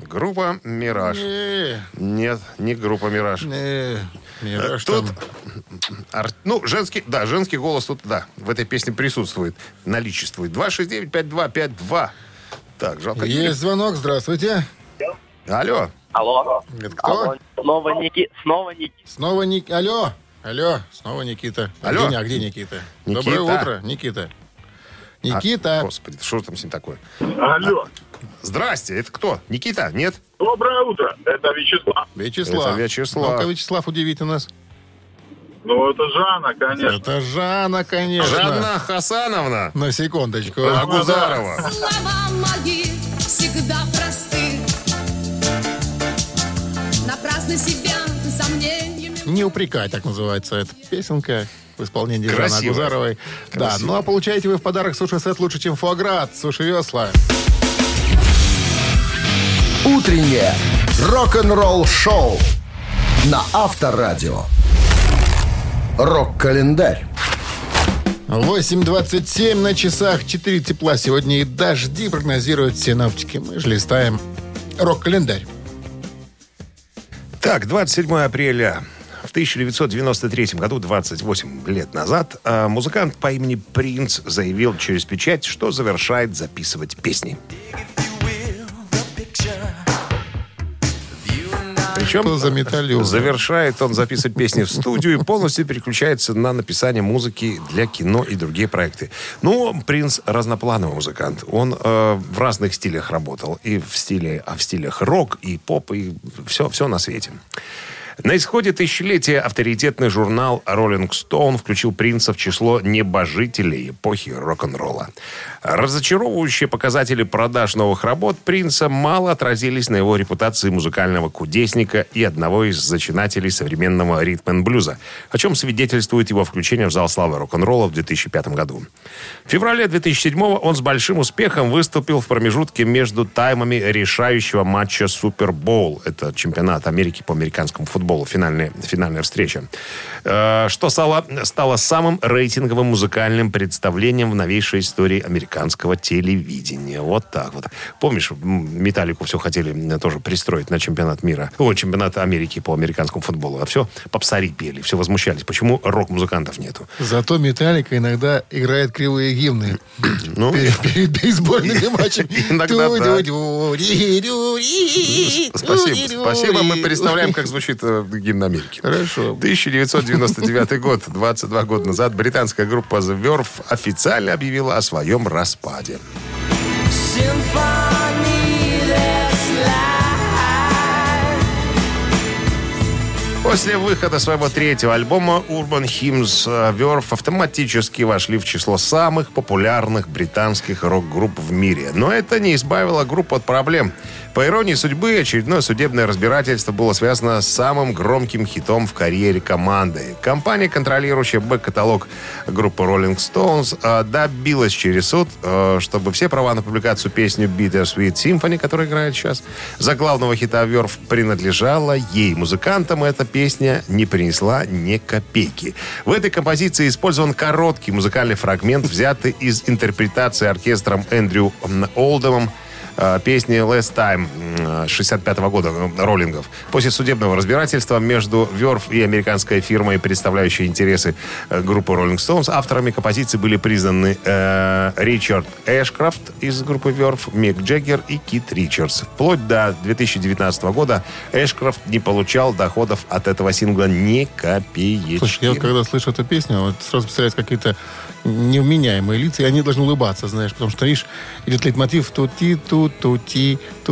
Группа «Мираж». Э, Нет, не группа «Мираж». э, Мираж Тут, там. ар- ну, женский, да, женский голос тут, да, в этой песне присутствует, наличествует. 269-5252. Так, жалко. Есть звонок, здравствуйте. Алло. Алло. Это кто? Снова Ники, снова Ники. Снова Ник... Алло. Алло, снова Никита. А Алло. Где, а где Никита? Никита. Доброе утро, Никита. А, Никита. господи, что там с ним такое? Алло. Здрасте, это кто? Никита? Нет? Доброе утро. Это Вячеслав. Вячеслав. Это Вячеслав. Ну-ка, Вячеслав, удивите нас. Ну, это Жанна, конечно. Это Жанна, конечно. Жанна Хасановна. На секундочку. Агузарова. Слова мои всегда просты. Напрасно себя сомнениями Не упрекай, так называется эта песенка в исполнении Жанны Красиво. Агузаровой. Да, Красиво. ну а получаете вы в подарок суши-сет лучше, чем фуагра от Суши Весла. Утреннее рок-н-ролл-шоу на Авторадио. Рок-календарь. 8.27 на часах, 4 тепла сегодня и дожди прогнозируют синоптики. Мы же листаем рок-календарь. Так, 27 апреля. В 1993 году, 28 лет назад, а, музыкант по имени Принц заявил через печать, что завершает записывать песни. Причем Что за металлюга? завершает он записывать песни в студию и полностью переключается на написание музыки для кино и другие проекты. Ну, принц разноплановый музыкант. Он э, в разных стилях работал. И в стиле, а в стилях рок, и поп, и все, все на свете. На исходе тысячелетия авторитетный журнал Rolling Stone включил принца в число небожителей эпохи рок-н-ролла. Разочаровывающие показатели продаж новых работ принца мало отразились на его репутации музыкального кудесника и одного из зачинателей современного ритм-н-блюза, о чем свидетельствует его включение в зал славы рок-н-ролла в 2005 году. В феврале 2007 он с большим успехом выступил в промежутке между таймами решающего матча Супербоул. Это чемпионат Америки по американскому футболу, финальная, финальная встреча. Э, Что стало, стало самым рейтинговым музыкальным представлением в новейшей истории американского телевидения. Вот так вот. Помнишь, Металлику все хотели м, тоже пристроить на чемпионат мира, о, чемпионат Америки по американскому футболу. А все попсари пели, все возмущались. Почему рок-музыкантов нету? Зато Металлика иногда играет кривые гимны (clears throat) Ну, перед, (laughs) перед бейсбольными матчами. Иногда да. Ту-ду-ду-ри-ру-ри, Спасибо, спасибо. Мы представляем, как звучит э, гимн Америки. Хорошо. 1999 (laughs) год, 22 года назад, британская группа The Verve официально объявила о своем распаде. После выхода своего третьего альбома Urban Hymns Verve автоматически вошли в число самых популярных британских рок-групп в мире. Но это не избавило группу от проблем. По иронии судьбы, очередное судебное разбирательство было связано с самым громким хитом в карьере команды. Компания, контролирующая бэк-каталог группы Rolling Stones, э, добилась через суд, э, чтобы все права на публикацию песни Bittersweet Symphony, которая играет сейчас, за главного хита Verve принадлежала ей. Музыкантам эта песня не принесла ни копейки. В этой композиции использован короткий музыкальный фрагмент, взятый из интерпретации оркестром Эндрю м, Олдемом э, песни Last Time м, 65 года э, роллингов. После судебного разбирательства между Верф и американской фирмой, представляющей интересы э, группы Rolling Stones, авторами композиции были признаны э, Ричард Эшкрафт из группы Верф, Мик Джеггер и Кит Ричардс. Вплоть до 2019 года Эшкрафт не получал доходов от этого сингла ни копеечки. Слушай, я вот когда слышу эту песню, вот сразу представляются какие-то невменяемые лица, и они должны улыбаться, знаешь, потому что, видишь, идет лейтмотив тути, ту,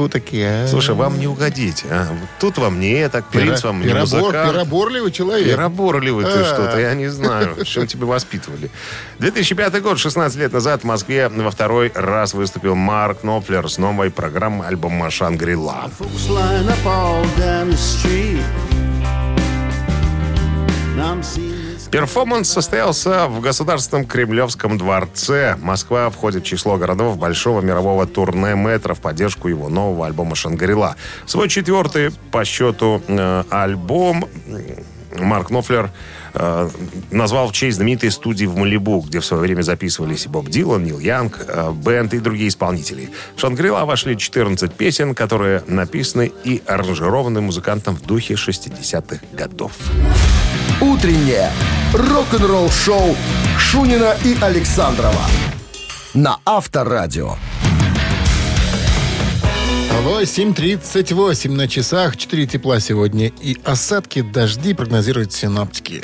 такие. Слушай, вам не угодить. а? Тут вам не это, принц вам не музыкант. Переборливый человек. Переборливый ты А. что-то, я не знаю, (laughs) что тебя воспитывали. 2005 год, 16 лет назад в Москве во второй раз выступил Марк Knopfler с новой программой альбома «Шангрила». Now I'm seeing Перформанс состоялся в Государственном Кремлевском дворце. Москва входит в число городов большого мирового турне маэстро в поддержку его нового альбома «Shangri-La». Свой четвертый по счету э, альбом Марк Нопфлер э, назвал в честь знаменитой студии в Малибу, где в свое время записывались и Боб Дилан, Нил Янг, э, Band и другие исполнители. В «Shangri-La» вошли 14 песен, которые написаны и аранжированы музыкантом в духе 60-х годов. Утреннее рок-н-ролл-шоу Шунина и Александрова на Авторадио. 8.38 на часах, 4 тепла сегодня. И осадки, дожди прогнозируют синоптики.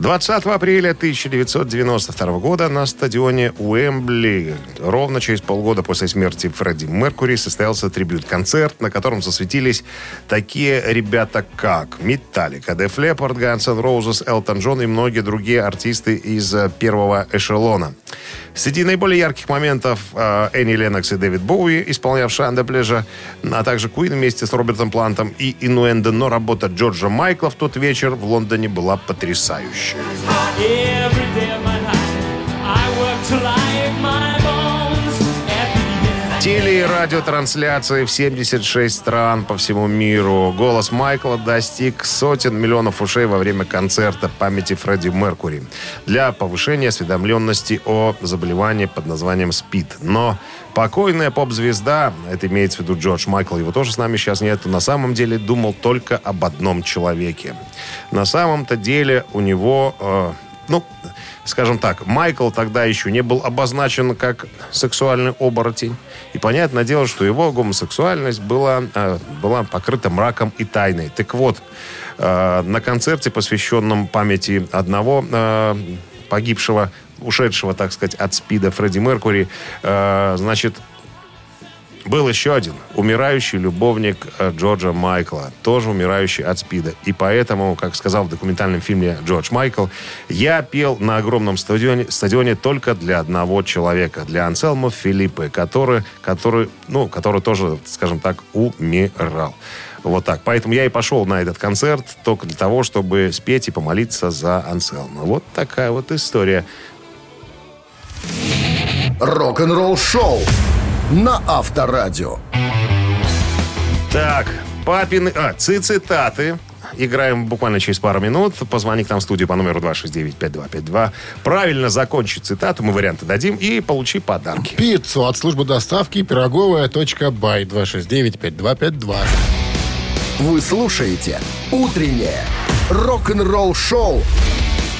20 апреля 1992 года на стадионе Уэмбли ровно через полгода после смерти Фредди Меркури состоялся трибют-концерт, на котором засветились такие ребята, как Def Leppard, Guns N' Roses, Элтон Джон и многие другие артисты из э, первого эшелона. Среди наиболее ярких моментов э, Энни Леннокс и Дэвид Боуи, исполнявшие Анда Плежа, а также Куин вместе с Робертом Плантом и Инуэндо, но работа Джорджа Майкла в тот вечер в Лондоне была my Теле- и радиотрансляции в 76 стран по всему миру. Голос Майкла достиг сотен миллионов ушей во время концерта памяти Фредди Меркури для повышения осведомленности о заболевании под названием СПИД. Но покойная поп-звезда, это имеется в виду Джордж Майкл, его тоже с нами сейчас нет, на самом деле думал только об одном человеке. На самом-то деле у него... э, ну, скажем так, Майкл тогда еще не был обозначен как сексуальный оборотень. И понятное дело, что его гомосексуальность была, э, была покрыта мраком и тайной. Так вот, э, на концерте, посвященном памяти одного э, погибшего, ушедшего, так сказать, от СПИДа Фредди Меркури, значит, был еще один умирающий любовник э, Джорджа Майкла, тоже умирающий от СПИДа. И поэтому, как сказал в документальном фильме Джордж Майкл, я пел на огромном стадионе, стадионе только для одного человека, для Анселма Филиппы, который, который, ну, который тоже, скажем так, умирал. Вот так. Поэтому я и пошел на этот концерт только для того, чтобы спеть и помолиться за Анселма. Вот такая вот история. Рок-н-ролл шоу на Авторадио. Так, папины... А, цитаты. Играем буквально через пару минут. Позвони к нам в студию по номеру 269-5252. Правильно закончи цитату, мы варианты дадим, и получи подарки. Пиццу от службы доставки пироговая.бай 269-5252. Вы слушаете «Утреннее рок-н-ролл-шоу»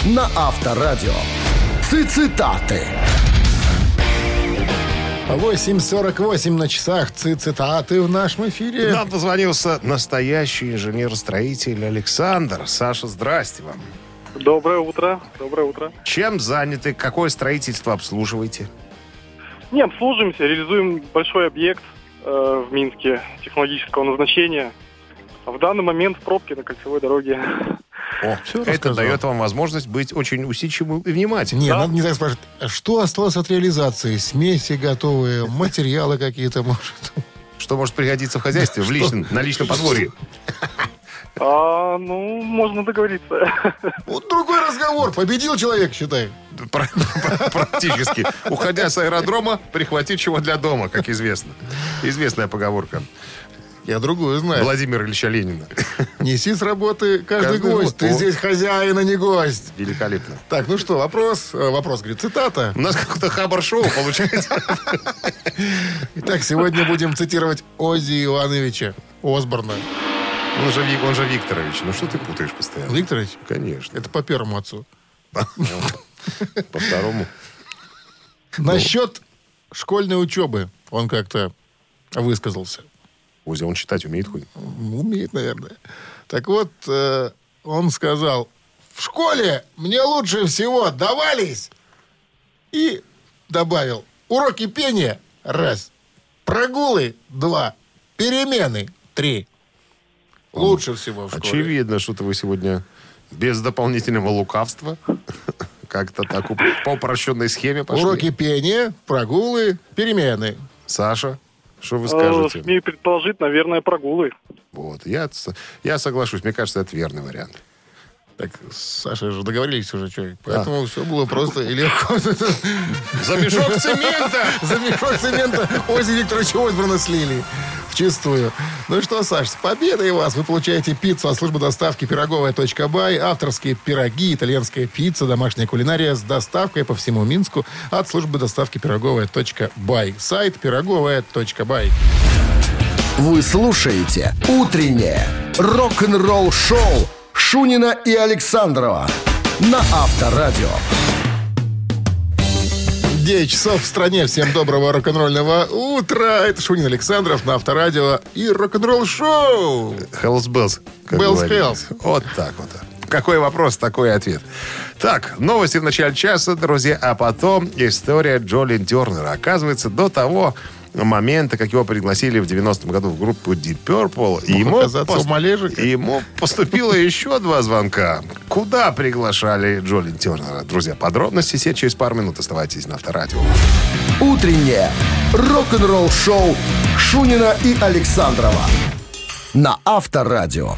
на Авторадио. Цитаты. 8.48 на часах. Ци- Цитаты в нашем эфире. Нам позвонился настоящий инженер-строитель Александр. Саша, здрасте вам. Доброе утро. Доброе утро. Чем заняты? Какое строительство обслуживаете? Не, обслуживаемся, реализуем большой объект э, в Минске технологического назначения. А в данный момент пробки на кольцевой дороге. О, Всё это рассказал. дает вам возможность быть очень усидчивым и внимательным. Не, надо не так спрашивать. Что осталось от реализации? Смеси готовые, (laughs) материалы какие-то, может? Что может пригодиться в хозяйстве, в личном, на личном подворье? А, ну, можно договориться. Вот другой разговор. Победил человек, считай. Пр- пр- Практически. Уходя с аэродрома, прихвати чего для дома, как известно. Известная поговорка Я другую знаю. Владимира Ильича Ленина. (laughs) Неси с работы каждый, Каждый гость. Ты здесь хозяин, а не гость. Великолепно. Так, ну что, вопрос. э, Вопрос, говорит, цитата. У нас какое-то хабар-шоу получается. (laughs) Итак, сегодня будем цитировать Ози Ивановича Осборна. Он же, он же Викторович. Ну что ты путаешь постоянно? Викторович, Конечно. это по первому отцу. (laughs) По второму. Насчет школьной учебы он как-то высказался. Озя, он читать умеет хоть? Умеет, наверное. Так вот, э, он сказал, в школе мне лучше всего давались. И добавил, уроки пения – раз, прогулы – два, перемены – три. Лучше всего в школе. Очевидно, что-то вы сегодня без дополнительного лукавства (laughs) как-то так по упрощенной схеме пошли. Уроки пения, прогулы, перемены. Саша, что вы Э, скажете? Смею предположить, наверное, прогулы. Вот, я, я соглашусь. Мне кажется, это верный вариант. Так, с Сашей же договорились уже, что, поэтому все было просто и легко. За мешок цемента! За мешок цемента Ози Викторовича Осборна слили. Вчистую. Ну что, Саш, с победой вас! Вы получаете пиццу от службы доставки пироговая.бай, авторские пироги, итальянская пицца, домашняя кулинария с доставкой по всему Минску от службы доставки пироговая.бай. Сайт пироговая.бай. Вы слушаете «Утреннее рок-н-ролл-шоу» Шунина и Александрова на Авторадио. 9 часов в стране. Всем доброго рок-н-ролльного утра. Это Шунин Александров на Авторадио и рок-н-ролл шоу. Hells Bells. как Bells говорится. Hells. Вот так вот. Какой вопрос, такой ответ. Так, новости в начале часа, друзья, а потом история Джолин Тернера. Оказывается, до того момента, как его пригласили в 90-м году в группу Deep Purple, ему, оказаться у Малежика. ему поступило еще два звонка. Куда приглашали Джолин Тернера? Друзья, подробности все через пару минут. Оставайтесь на Авторадио. «Утреннее рок-н-ролл-шоу» Шунина и Александрова на Авторадио.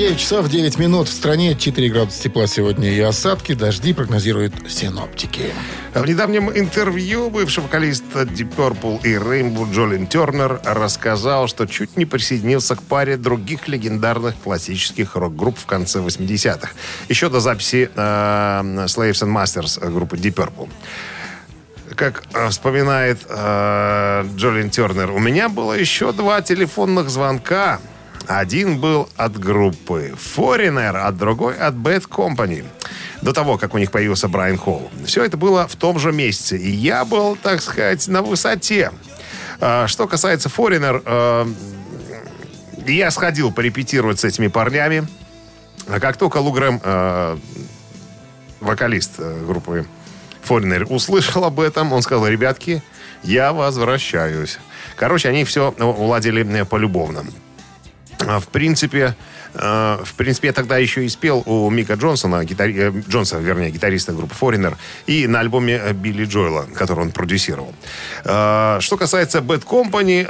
9 часов 9 минут. В стране 4 градуса тепла сегодня и осадки. Дожди прогнозируют синоптики. В недавнем интервью бывший вокалист Deep Purple и Rainbow Джолин Тернер рассказал, что чуть не присоединился к паре других легендарных классических рок-групп в конце 80-х. Еще до записи э, Slaves and Masters группы Deep Purple. Как э, вспоминает э, Джолин Тернер, у меня было еще два телефонных звонка Один был от группы Foreigner, а другой от Bad Company. До того, как у них появился Брайан Холл. Все это было в том же месяце. И я был, так сказать, на высоте. А, Что касается Foreigner, э, я сходил порепетировать с этими парнями. А как только Лу Грэм, э, вокалист э, группы Foreigner, услышал об этом, он сказал, ребятки, я возвращаюсь. Короче, они все уладили полюбовно. А, В принципе, э, в принципе, я тогда еще и спел у Мика Джонсона, гитари- э, Джонса, вернее, гитариста группы Foreigner, и на альбоме э, Билли Джоэла, который он продюсировал. Э, Что касается Bad Company,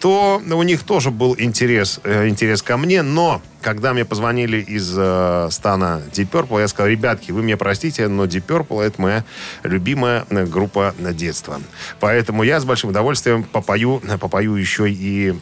то у них тоже был интерес, э, интерес ко мне, но когда мне позвонили из стана Deep Purple, я сказал, ребятки, вы меня простите, но Deep Purple это моя любимая группа на детства. Поэтому я с большим удовольствием попою, попою еще и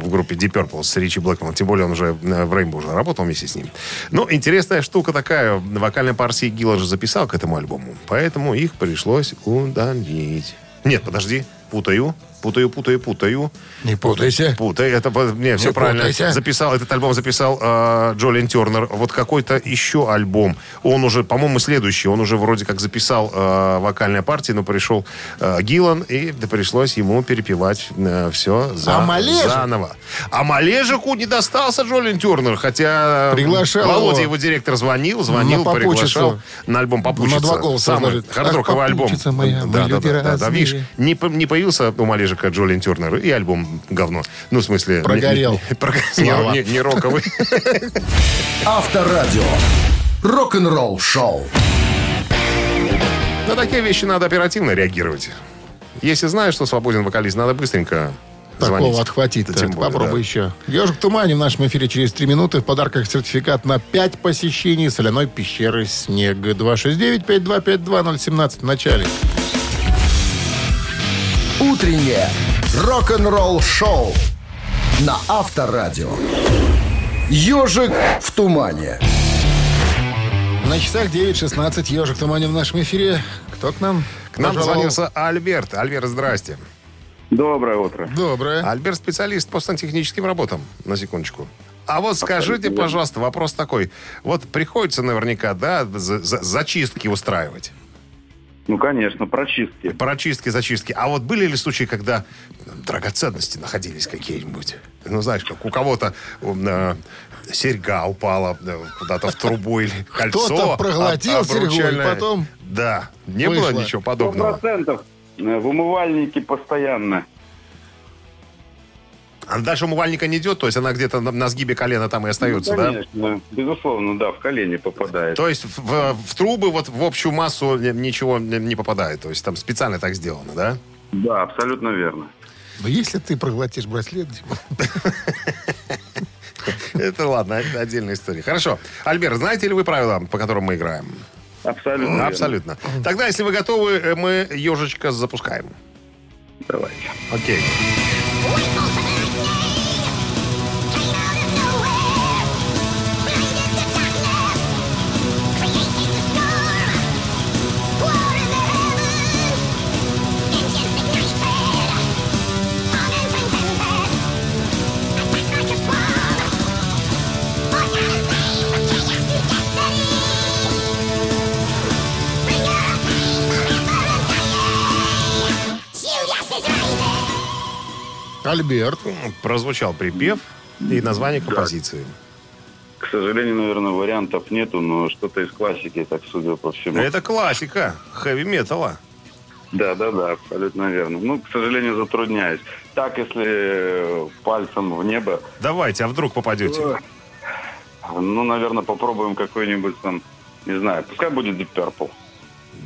в группе Deep Purple с Ричи Блэкманом. Тем более он уже э, в Rainbow уже работал вместе с ним. Ну, интересная штука такая. Вокальная партия Гилла же записал к этому альбому. Поэтому их пришлось удалить. Нет, подожди. Путаю. Путаю, путаю, путаю. Не путайся. Путай. Это, не, все Не правильно. путайся. Записал, этот альбом записал э, Джолин Тернер. Вот какой-то еще альбом. Он уже, по-моему, следующий. Он уже вроде как записал э, вокальная партия, но пришел э, Гиллан, и да, пришлось ему перепевать все за, А Малежик? заново. А Малежику не достался Джолин Тернер, хотя Приглашал Володя, его. его директор, звонил, звонил, На приглашал на альбом «Попутчица». На два голоса Самый хардроковый альбом. моя, да, да, да, да, да. Видишь, не, не появился у Малежика Джолин Тернер, и альбом говно. Ну, в смысле... Прогорел. не- (laughs) не-. Не, роковый. Авторадио. Рок-н-ролл шоу. На такие вещи надо оперативно реагировать. Если знаешь, что свободен вокалист, надо быстренько звонить. Такого отхватить. Да тем более, Попробуй да. еще. Ежик в тумане в нашем эфире через три минуты. В подарках сертификат на 5 посещений соляной пещеры «Снег». 269-5252017 в начале. Утреннее рок-н-ролл шоу на Авторадио. Ежик в тумане. На часах 9.16. Ежик в тумане в нашем эфире. Кто к нам? К нам пожаловал? дозвонился Альберт. Альберт, здрасте. Доброе утро. Доброе. Альберт специалист по сантехническим работам, на секундочку. А вот скажите, пожалуйста, вопрос такой. Вот приходится наверняка, да, за- за- зачистки устраивать. Ну, конечно, прочистки. Прочистки, зачистки. А вот были ли случаи, когда драгоценности находились какие-нибудь? Ну, знаешь, как у кого-то э, серьга упала э, куда-то в трубу или (laughs) кольцо. Кто-то проглотил серьгу и потом Да, не было ничего Сто подобного. процентов. Э, В умывальнике постоянно. А дальше умывальника не идет, то есть она где-то на, на сгибе колена там и остается, ну, да? конечно. Безусловно, да, в колени попадает. То есть в, в- трубы вот в общую массу ни- ничего не попадает. То есть там специально так сделано, да? Да, абсолютно верно. Но если ты проглотишь браслет, (laughs) Это ладно, это отдельная история. Хорошо. Альберт, знаете ли вы правила, по которым мы играем? Абсолютно. Абсолютно. Тогда, если вы готовы, мы ежечка запускаем. Давайте. Окей. Альберт. Прозвучал припев и название композиции. К сожалению, наверное, вариантов нету, но что-то из классики, так судя по всему. Это классика хэви-металла. Да, да, да, абсолютно верно. Ну, к сожалению, затрудняюсь. Так, если э, пальцем в небо, Давайте, а вдруг попадете? ну, наверное, попробуем какой-нибудь там, не знаю, пускай будет Deep Purple.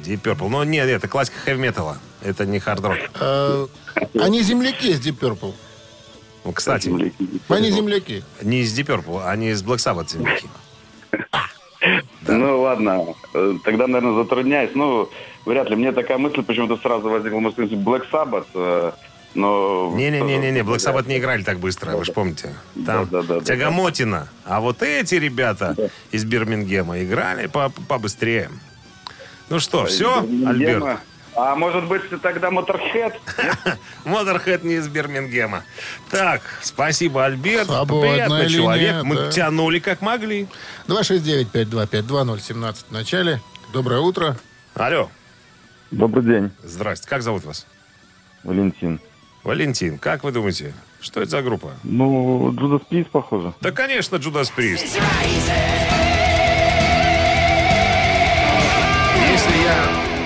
Deep Purple. Но нет, это классика хэви-металла. Это не хард-рок. Они земляки с Deep Purple. Ну, кстати, Они земляки. не из Deep Purple, они из Black Sabbath земляки. (laughs) Ну ладно, Э, тогда, наверное, затрудняюсь. Ну, вряд ли. Мне такая мысль почему-то сразу возникла, может, Black Sabbath, э, но... Не-не-не-не, (laughs) Black Sabbath не играли так быстро, вы же помните. Там Да, да, да, тягомотина. А вот эти ребята из Бирмингема играли по- побыстрее. Ну что, все, Альберт? А может быть, тогда Моторхед? (laughs) Моторхед не из Бирмингема. Так, спасибо, Альберт. Свободная Приятный линия, человек. Мы да. тянули как могли. 269-5252-017 в начале. Доброе утро. Алло. Добрый день, Здрасте. Как зовут вас? Валентин. Валентин. Как вы думаете, что это за группа? Ну, Джудас Прист, похоже. Да, конечно, Джудас Прист.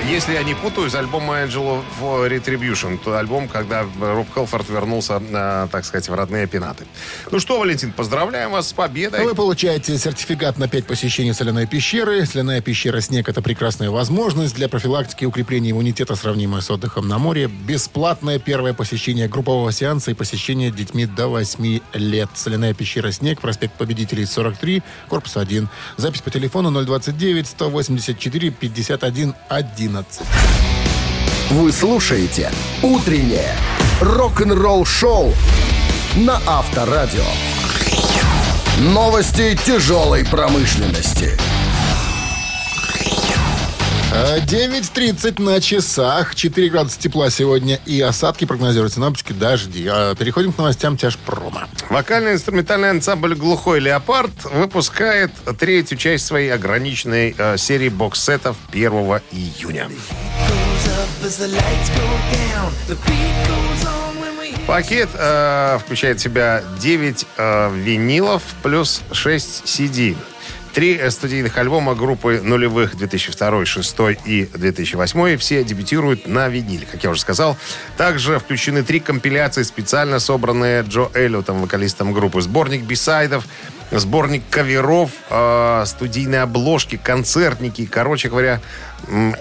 Если я не путаю, с альбома Angel of Retribution, то альбом, когда Роб Хелфорд вернулся, э, так сказать, в родные пенаты. Ну что, Валентин, поздравляем вас с победой. Вы получаете сертификат на 5 посещений соляной пещеры. Соляная пещера «Снег» — это прекрасная возможность для профилактики и укрепления иммунитета, сравнимая с отдыхом на море. Бесплатное первое посещение группового сеанса и посещение детьми до 8 лет. Соляная пещера «Снег», проспект Победителей, 43, корпус 1. Запись по телефону 029-184-51-11. Вы слушаете «Утреннее рок-н-ролл-шоу» на Авторадио. Новости тяжелой промышленности. А, 9.30 на часах. 4 градуса тепла сегодня и осадки прогнозируют синоптики дожди. А Переходим к новостям тяжпрома. Вокально-инструментальный ансамбль «Глухой леопард» выпускает третью часть своей ограниченной э, серии бокс-сетов 1 июня. Пакет э, включает в себя 9 э, винилов плюс 6 CD. Три студийных альбома группы нулевых 2002, 2006 и 2008 все дебютируют на виниле, как я уже сказал. Также включены три компиляции, специально собранные Джо Эллиотом, вокалистом группы. Сборник бисайдов, сборник каверов, э, студийные обложки, концертники. Короче говоря,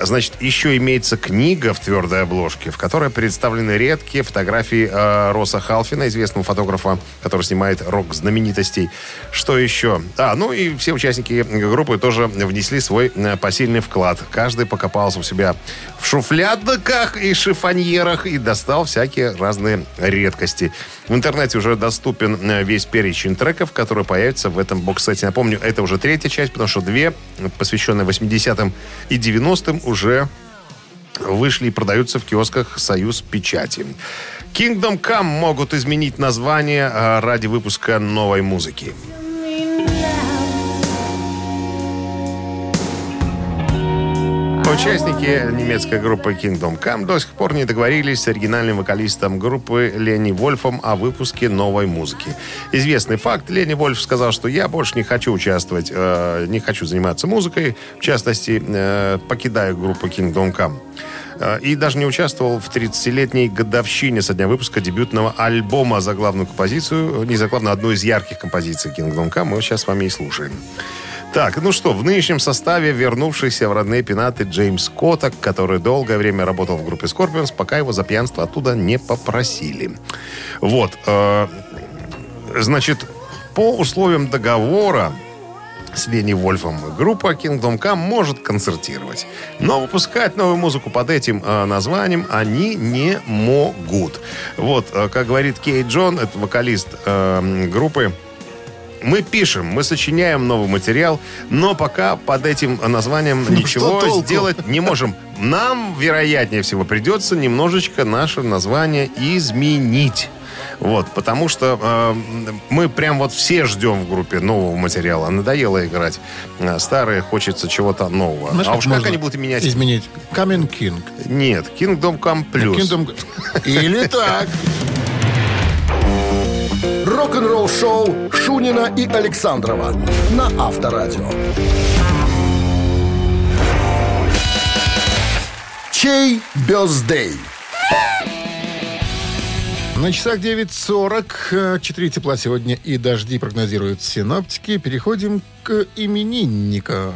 значит, еще имеется книга в твердой обложке, в которой представлены редкие фотографии э, Роса Халфина, известного фотографа, который снимает рок-знаменитостей. Что еще? А, ну и все участники группы тоже внесли свой э, посильный вклад. Каждый покопался у себя в шуфлядках и шифоньерах и достал всякие разные редкости. В интернете уже доступен э, весь перечень треков, которые появятся в этом бокс-сете. Напомню, это уже третья часть, потому что две, посвященные 80-м и 90-м, уже вышли и продаются в киосках «Союз Печати». Kingdom Come могут изменить название э, ради выпуска новой музыки. Участники немецкой группы Kingdom Come до сих пор не договорились с оригинальным вокалистом группы Лени Вольфом о выпуске новой музыки. Известный факт, Лени Вольф сказал, что я больше не хочу участвовать, э, не хочу заниматься музыкой, в частности, э, покидаю группу Kingdom Come. Э, И даже не участвовал в 30-летней годовщине со дня выпуска дебютного альбома за главную композицию, не за главную, одну из ярких композиций Kingdom Come. Мы сейчас с вами и слушаем. Так, ну что, в нынешнем составе вернувшийся в родные пенаты Джеймс Коттак, который долгое время работал в группе Scorpions, пока его за пьянство оттуда не попросили. Вот. э, значит, по условиям договора с Лени Вольфом группа Kingdom Come может концертировать. Но выпускать новую музыку под этим э, названием они не могут. Вот, э, как говорит Кейт Джон, это вокалист э, группы, мы пишем, мы сочиняем новый материал, но пока под этим названием ничего толку? сделать не можем. Нам, вероятнее всего, придется немножечко наше название изменить. Вот, потому что э, мы прям вот все ждем в группе нового материала. Надоело играть. Э, Старые, хочется чего-то нового. Знаешь, а как уж как они будут менять? Изменить. Coming King. Нет, Kingdom Come Plus. Kingdom... (laughs) Или так. Рок-н-ролл-шоу Шунина и Александрова на Авторадио. Чей бездей? На часах 9.40. 4 тепла сегодня и дожди прогнозируют синоптики. Переходим к именинникам.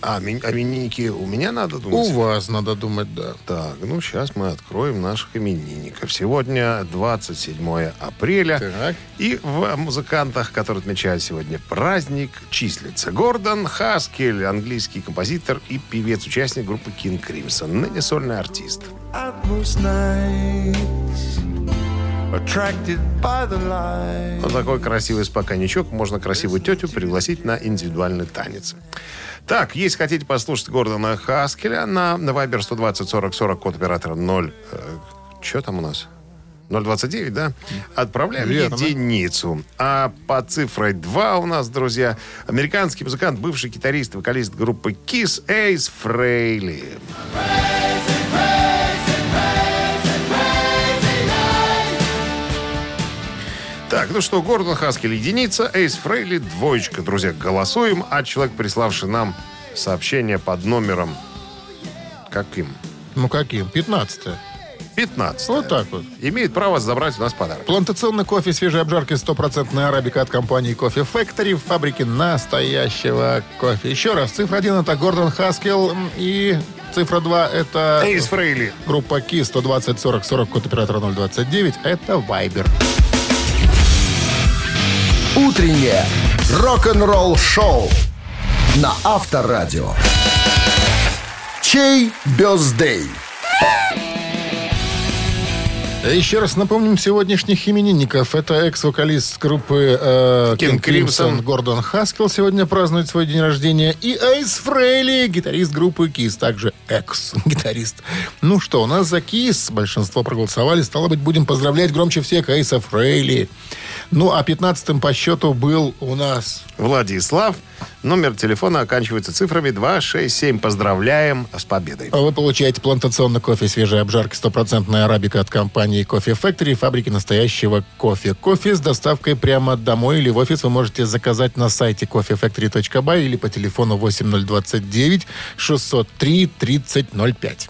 А, ми- именинники у меня надо У думать? вас надо думать, да. Так, ну сейчас мы откроем наших именинников. Сегодня 27 апреля. Так. И в музыкантах, которые отмечают сегодня праздник, числится Гордон Хаскель, английский композитор и певец-участник группы King Crimson, ныне сольный артист. Вот такой красивый спокойничок. Можно красивую тетю пригласить на индивидуальный танец. Так, если хотите послушать Гордона Хаскеля на, Viber 120 40 40 код оператора 0... что там у нас? 029, да? Отправляем Верно. единицу. А по цифрой 2 у нас, друзья, американский музыкант, бывший гитарист, вокалист группы Kiss Эйс Фрейли. Так, ну что, Гордон Хаскель единица, Эйс Фрейли двоечка. Друзья, голосуем, а человек, приславший нам сообщение под номером... Каким? Ну каким? 15 15. Вот так вот. Имеет право забрать у нас подарок. Плантационный кофе свежей обжарки 100% арабика от компании Кофе Factory в фабрике настоящего кофе. Еще раз, цифра 1 это Гордон Хаскел и цифра 2 это Эйс Фрейли. группа Ки 120 40 40 код оператора 029. Это Вайбер. Утреннее рок-н-ролл-шоу на Авторадио. Чей бездей? Еще раз напомним сегодняшних именинников. Это экс-вокалист группы э, King Crimson. Гордон Хаскел сегодня празднует свой день рождения. И Эйс Фрейли, гитарист группы Кис, также экс-гитарист. Ну что, у нас за Кис большинство проголосовали. Стало быть, будем поздравлять громче всех Эйса Фрейли. Ну, а 15-м по счету был у нас... Владислав. Номер телефона оканчивается цифрами 267. Поздравляем с победой. Вы получаете плантационный кофе свежей обжарки 100% арабика от компании Кофе Factory, фабрики настоящего кофе. Кофе с доставкой прямо домой или в офис вы можете заказать на сайте coffeefactory.by или по телефону 8029 603 3005.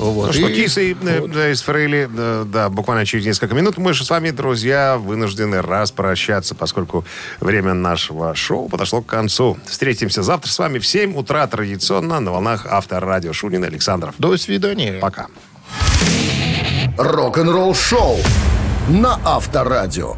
Вот. Ну что, И- Кис и э, Эйс Фрейли, э, да, буквально через несколько минут мы же с вами, друзья, вынуждены распрощаться, поскольку время нашего шоу подошло к концу. Встретимся завтра с вами в 7 утра традиционно на волнах Авторадио Шунин Александров. До свидания. Пока. Рок-н-ролл-шоу на Авторадио.